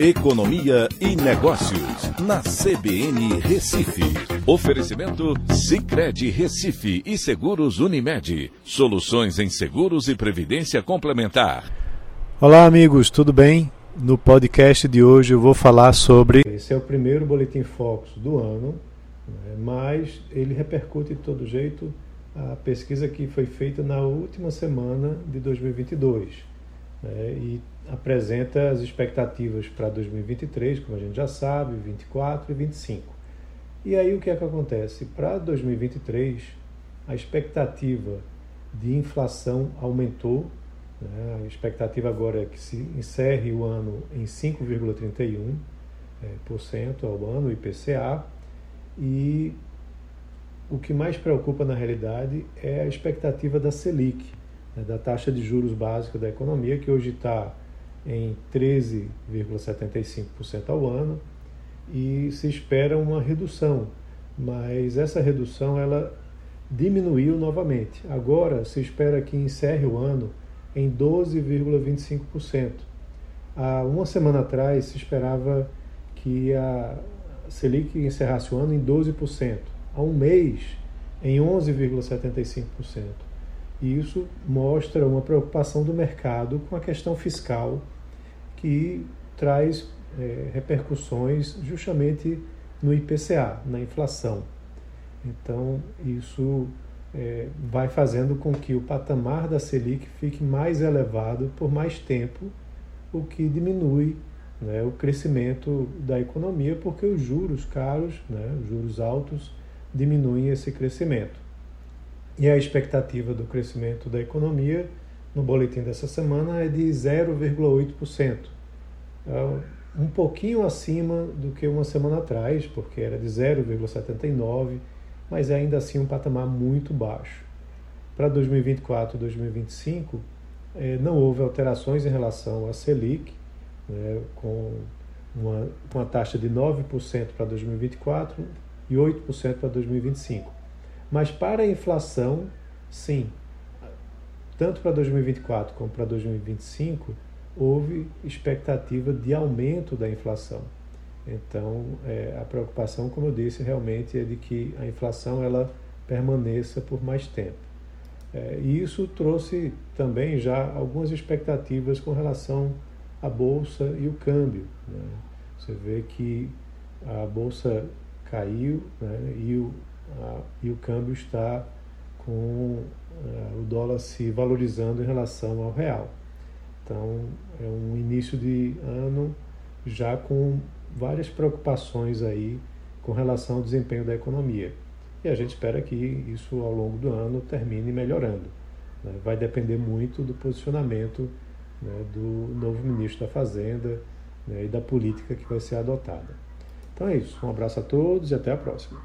Economia e Negócios, na CBN Recife. Oferecimento Cicred Recife e Seguros Unimed. Soluções em seguros e previdência complementar. Olá, amigos, tudo bem? No podcast de hoje eu vou falar sobre. Esse é o primeiro Boletim Focus do ano, né, mas ele repercute de todo jeito a pesquisa que foi feita na última semana de 2022 né, e apresenta as expectativas para 2023, como a gente já sabe, 24 e 25. E aí o que é que acontece? Para 2023, a expectativa de inflação aumentou né? A expectativa agora é que se encerre o ano em 5,31% é, ao ano, IPCA, e o que mais preocupa na realidade é a expectativa da Selic, da taxa de juros básica da economia, que hoje está em 13,75% ao ano, e se espera uma redução, mas essa redução ela diminuiu novamente. Agora se espera que encerre o ano em 12,25%. Há uma semana atrás se esperava que a Selic encerrasse o ano em 12%, há um mês em 11,75%. E isso mostra uma preocupação do mercado com a questão fiscal que traz é, repercussões justamente no IPCA, na inflação. Então, isso é, vai fazendo com que o patamar da Selic fique mais elevado por mais tempo, o que diminui né, o crescimento da economia, porque os juros caros, né, os juros altos, diminuem esse crescimento. E a expectativa do crescimento da economia no boletim dessa semana é de 0,8%. É um pouquinho acima do que uma semana atrás, porque era de 0,79% mas é ainda assim um patamar muito baixo. Para 2024 e 2025, eh, não houve alterações em relação à Selic, né, com uma, uma taxa de 9% para 2024 e 8% para 2025. Mas para a inflação, sim, tanto para 2024 como para 2025, houve expectativa de aumento da inflação. Então, é, a preocupação, como eu disse, realmente é de que a inflação ela permaneça por mais tempo. É, e isso trouxe também já algumas expectativas com relação à bolsa e o câmbio. Né? Você vê que a bolsa caiu né? e, o, a, e o câmbio está com é, o dólar se valorizando em relação ao real. Então, é um início de ano já com várias preocupações aí com relação ao desempenho da economia. E a gente espera que isso ao longo do ano termine melhorando. Né? Vai depender muito do posicionamento né, do novo ministro da Fazenda né, e da política que vai ser adotada. Então é isso. Um abraço a todos e até a próxima.